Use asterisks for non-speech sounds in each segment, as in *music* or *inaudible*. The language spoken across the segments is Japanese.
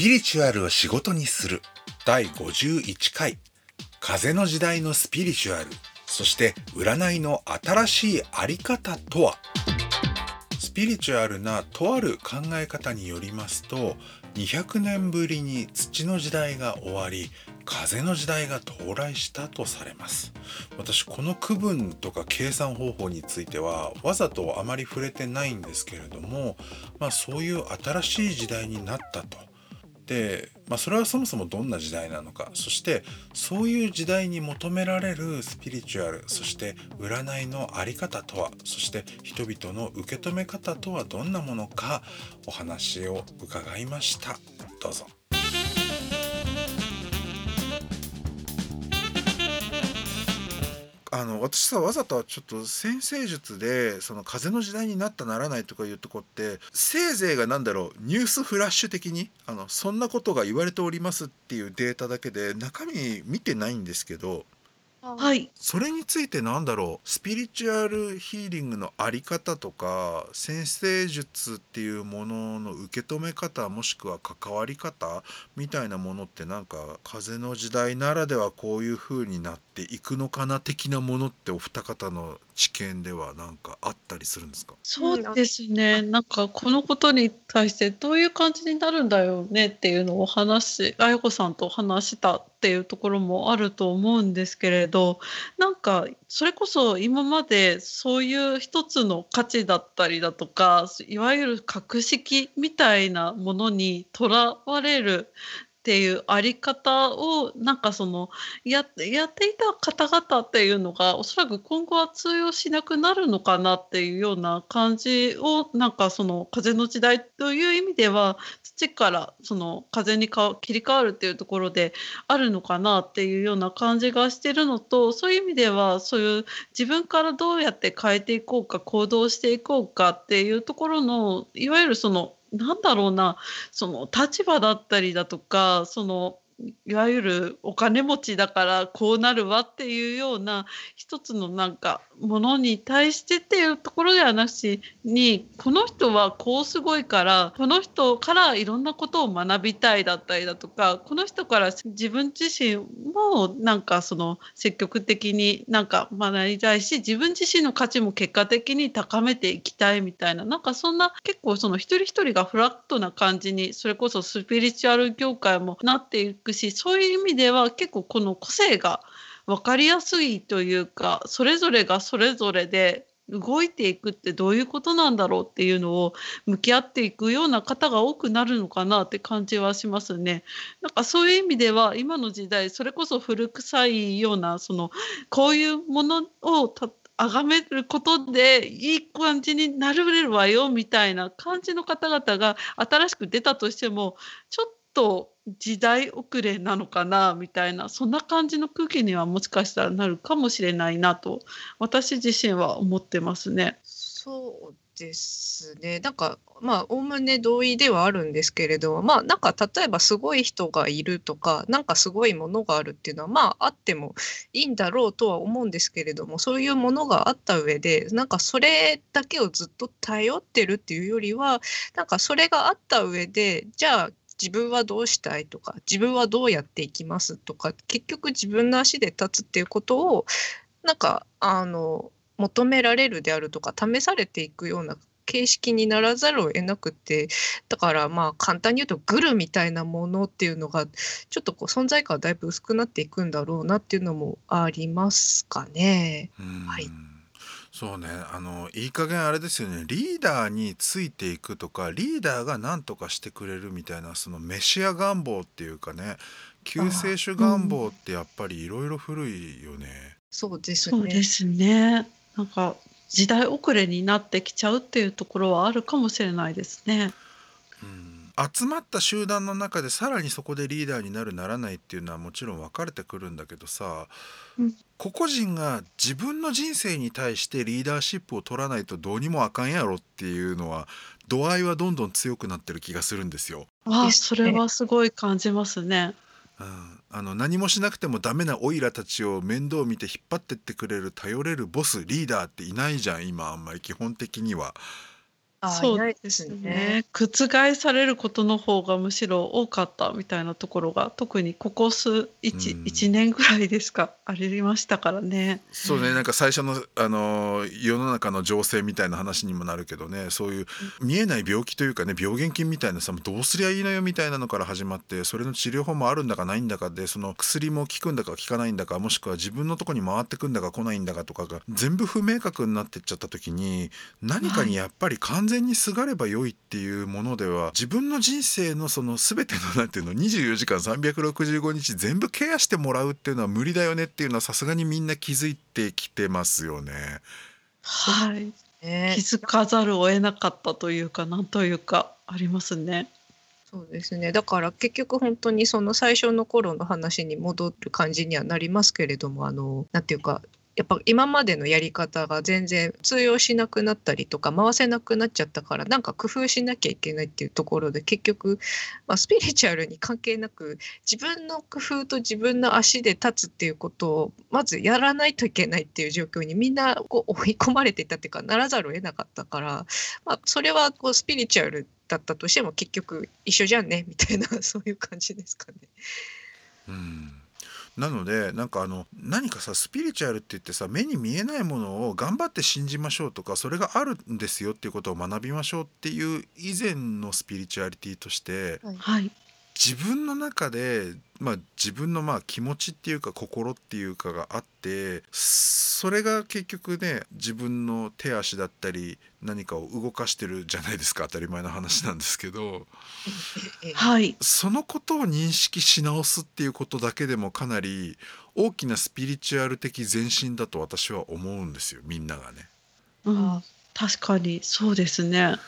ピリチュアルを仕事にする。第51回。風の時代のスピリチュアル。そして占いの新しいあり方とは。スピリチュアルなとある考え方によりますと200年ぶりに土の時代が終わり風の時代が到来したとされます。私この区分とか計算方法についてはわざとあまり触れてないんですけれどもまあそういう新しい時代になったと。で、まあ、それはそもそもどんな時代なのかそしてそういう時代に求められるスピリチュアルそして占いの在り方とはそして人々の受け止め方とはどんなものかお話を伺いましたどうぞ。あの私さわざとちょっと先生術でその風の時代になったならないとかいうとこってせいぜいが何だろうニュースフラッシュ的にあのそんなことが言われておりますっていうデータだけで中身見てないんですけどはい。それについてなんだろう？スピリチュアルヒーリングのあり方とか先生術っていうものの受け止め方もしくは関わり方みたいなものってなんか風の時代ならではこういう風になっていくのかな的なものってお二方の知見ではなんかあったりするんですか？そうですね。なんかこのことに対してどういう感じになるんだよねっていうのを話しあやこさんと話したっていうところもあると思うんですけれどなんかそれこそ今までそういう一つの価値だったりだとかいわゆる格式みたいなものにとらわれるっていうあり方をなんかそのややっていた方々っていうのがおそらく今後は通用しなくなるのかなっていうような感じをなんかその風の時代という意味では土からその風にか切り替わるっていうところであるのかなっていうような感じがしてるのとそういう意味ではそういう自分からどうやって変えていこうか行動していこうかっていうところのいわゆるそのなんだろうなその立場だったりだとかそのいわゆるお金持ちだからこうなるわっていうような一つのなんかものに対してっていうところではなしにこの人はこうすごいからこの人からいろんなことを学びたいだったりだとかこの人から自分自身もなんかその積極的になんか学びたいし自分自身の価値も結果的に高めていきたいみたいななんかそんな結構その一人一人がフラットな感じにそれこそスピリチュアル業界もなっていくくしそういう意味では結構この個性が分かりやすいというかそれぞれがそれぞれで動いていくってどういうことなんだろうっていうのを向き合っていくような方が多くなるのかなって感じはしますね。なんかそういう意味では今の時代それこそ古臭いようなそのこういうものを崇めることでいい感じになれるわよみたいな感じの方々が新しく出たとしてもちょっと時代遅れなのかなみたいなそんな感じの空気にはもしかしたらなるかもしれないなと私自身は思ってますね。そうですね。なんか、まあ、おおむね同意ではあるんですけれど、まあ、なんか例えばすごい人がいるとか、なんかすごいものがあるっていうのは、まあ、あってもいいんだろうとは思うんですけれども、そういうものがあった上で、なんかそれだけをずっと頼ってるっていうよりは、なんかそれがあった上で、じゃあ自分はどうしたいとか自分はどうやっていきますとか結局自分の足で立つっていうことをなんかあの求められるであるとか試されていくような形式にならざるを得なくてだからまあ簡単に言うとグルみたいなものっていうのがちょっとこう存在感はだいぶ薄くなっていくんだろうなっていうのもありますかね。はいそうねあのいい加減あれですよねリーダーについていくとかリーダーが何とかしてくれるみたいなそのメシア願望っていうかね救世主願望ってやっぱりいろいろ古いよね。そうですね。そうですね。なんか時代遅れになってきちゃうっていうところはあるかもしれないですね。うん集まった集団の中でさらにそこでリーダーになるならないっていうのはもちろん分かれてくるんだけどさ、うん、個々人が自分の人生に対してリーダーシップを取らないとどうにもあかんやろっていうのは度合いはどんどん強くなってる気がするんですよ。ああそれはすごい感じますね。うん、あの何もしなくてもダメなオイラたちを面倒見て引っ張ってってくれる頼れるボスリーダーっていないじゃん今あんまり基本的には。そうでですすね。ね。覆されることの方がむしろ多かったみたいなところが特にここ数うん。1, 1年ぐらいですかありましたからね。そうね。なんか最初の、あのー世の中の情勢みたいな話にもなるけどね。そういう見えない病気というかね病原菌みたいなさどうすりゃいいのよみたいなのから始まってそれの治療法もあるんだかないんだかでその薬も効くんだか効かないんだかもしくは自分のとこに回ってくんだか来ないんだかとかが全部不明確になってっちゃった時に何かにやっぱり完全にすがれば良いっていうものでは自分の人生のその全てのなんていうの24時間365日全部ケアしてもらうっていうのは無理だよねっていうのはさすがにみんな気づいてきてますよね。はい、ね気づかざるを得なかったというかなんというかありますね。そうですね。だから結局本当にその最初の頃の話に戻る感じにはなりますけれども、あの、なんていうか、やっぱ今までのやり方が全然通用しなくなったりとか回せなくなっちゃったからなんか工夫しなきゃいけないっていうところで結局、まあ、スピリチュアルに関係なく自分の工夫と自分の足で立つっていうことをまずやらないといけないっていう状況にみんなこう追い込まれていたっていうかならざるを得なかったから、まあ、それはこうスピリチュアルだったとしても結局一緒じゃんねみたいなそういう感じですかね。うんなのでなんかあの何かさスピリチュアルって言ってさ目に見えないものを頑張って信じましょうとかそれがあるんですよっていうことを学びましょうっていう以前のスピリチュアリティとしてはい、自分の中で、まあ、自分のまあ気持ちっていうか心っていうかがあってそれが結局ね自分の手足だったり何かを動かしてるじゃないですか当たり前の話なんですけど。ええはい、そのことを認識し直すっていうことだけでもかなり大きなスピリチュアル的前進だと私は思うんですよみんながね。うん。あ、確かにそうですね。あの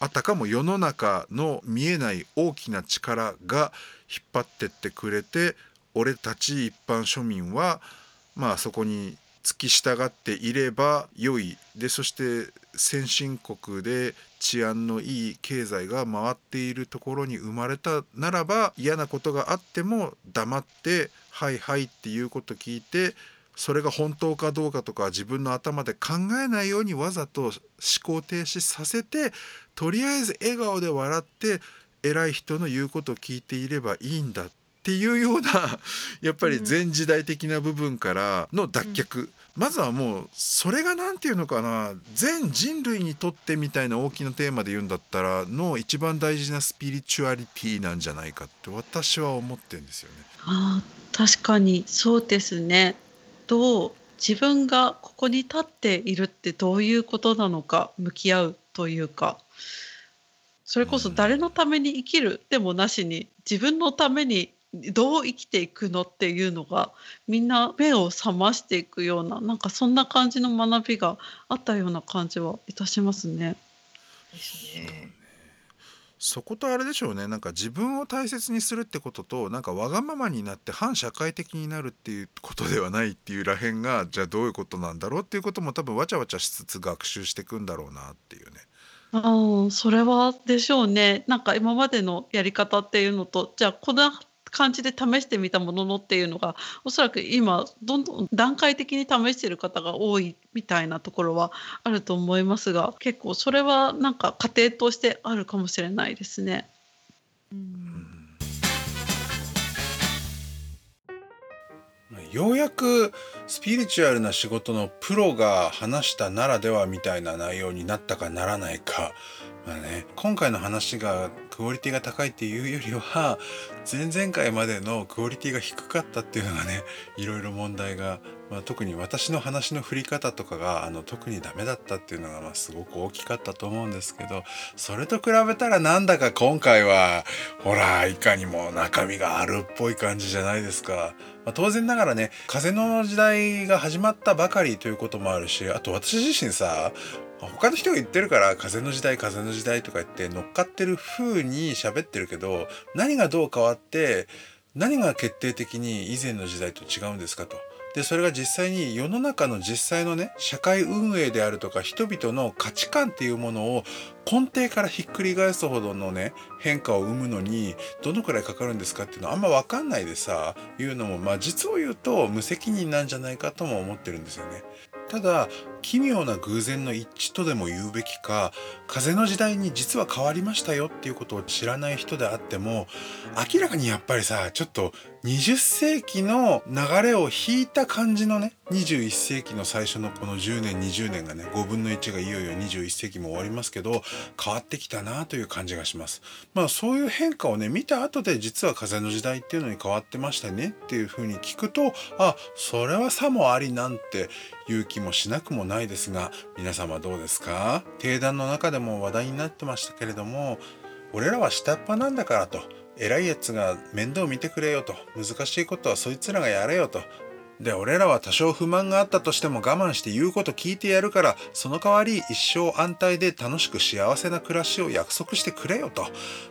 あたかも世の中の見えない大きな力が引っ張ってってくれて俺たち一般庶民はまあそこに付き従っていれば良い。でそして先進国で治安のいい経済が回っているところに生まれたならば嫌なことがあっても黙って「はいはい」っていうこと聞いてそれが本当かどうかとか自分の頭で考えないようにわざと思考停止させてとりあえず笑顔で笑って偉い人の言うことを聞いていればいいんだ。っていうような *laughs* やっぱり前時代的な部分からの脱却、まずはもうそれが何て言うのかな。全人類にとってみたいな大きなテーマで言うんだったらの一番大事なスピリチュアリティなんじゃないかって私は思ってるんですよね。あー確かにそうですね。どう自分がここに立っているってどういうことなのか向き合うというか。それこそ誰のために生きるでもなしに自分のためにどう生きていくのっていうのがみんな目を覚ましていくようななんかそんな感じの学びがあったような感じはいたしますね。ですね。そことあれでしょうねなんか自分を大切にするってこととなんかわがままになって反社会的になるっていうことではないっていうらへんがじゃあどういうことなんだろうっていうことも多分わちゃわちゃしつつ学習していくんだろうなっていうね。ああ、それはでしょうね。なんか今までのやり方っていうのと、じゃあこんな感じで試してみたもののっていうのが、おそらく今どんどん段階的に試してる方が多いみたいなところはあると思いますが、結構それはなんか過程としてあるかもしれないですね。ようやくスピリチュアルな仕事のプロが話したならではみたいな内容になったかならないか、まあね、今回の話がクオリティが高いっていうよりは前々回までのクオリティが低かったっていうのがねいろいろ問題が、まあ、特に私の話の振り方とかがあの特にダメだったっていうのがまあすごく大きかったと思うんですけどそれと比べたらなんだか今回はほらいかにも中身があるっぽい感じじゃないですか。まあ、当然ながらね風の時代が始まったばかりということもあるしあと私自身さ他の人が言ってるから風の時代風の時代とか言って乗っかってる風に喋ってるけど何がどう変わって何が決定的に以前の時代と違うんですかと。でそれが実際に世の中の実際のね社会運営であるとか人々の価値観っていうものを根底からひっくり返すほどのね変化を生むのにどのくらいかかるんですかっていうのはあんま分かんないでさ言うのもまあ実を言うと無責任なんじゃないかとも思ってるんですよね。ただ奇妙な偶然の一致とでも言うべきか風の時代に実は変わりましたよっていうことを知らない人であっても明らかにやっぱりさちょっと20世紀の流れを引いた感じのね21世紀の最初のこの10年20年がね5分の1がいよいよ21世紀も終わりますけど変わってきたなという感じがします。まあそういう変化をね見た後で実は風の時代っていうのに変わってましたねっていうふうに聞くとあそれはさもありなんていう気もしなくもないないですが皆様どうですか？定談の中でも話題になってましたけれども俺らは下っ端なんだからと偉いやつが面倒見てくれよと難しいことはそいつらがやれよとで俺らは多少不満があったとしても我慢して言うこと聞いてやるからその代わり一生安泰で楽しく幸せな暮らしを約束してくれよと。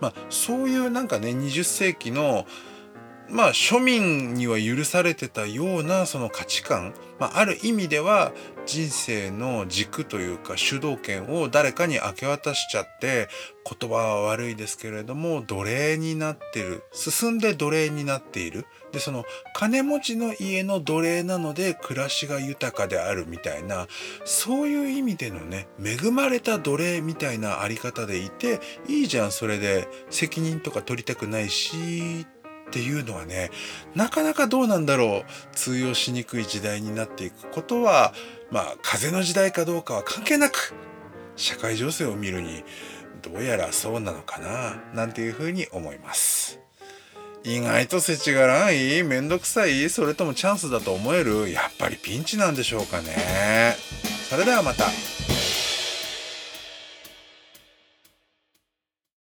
まあそういうなんかね20世紀のまあ庶民には許されてたようなその価値観、まあ、ある意味では人生の軸というか主導権を誰かに明け渡しちゃって言葉は悪いですけれども奴隷になってる。進んで奴隷になっている。でその金持ちの家の奴隷なので暮らしが豊かであるみたいなそういう意味でのね恵まれた奴隷みたいなあり方でいていいじゃんそれで。責任とか取りたくないしっていうのはねなかなかどうなんだろう通用しにくい時代になっていくことはまあ風の時代かどうかは関係なく社会情勢を見るにどうやらそうなのかななんていうふうに思います意外と世知辛いめんどくさいそれともチャンスだと思えるやっぱりピンチなんでしょうかねそれではまた。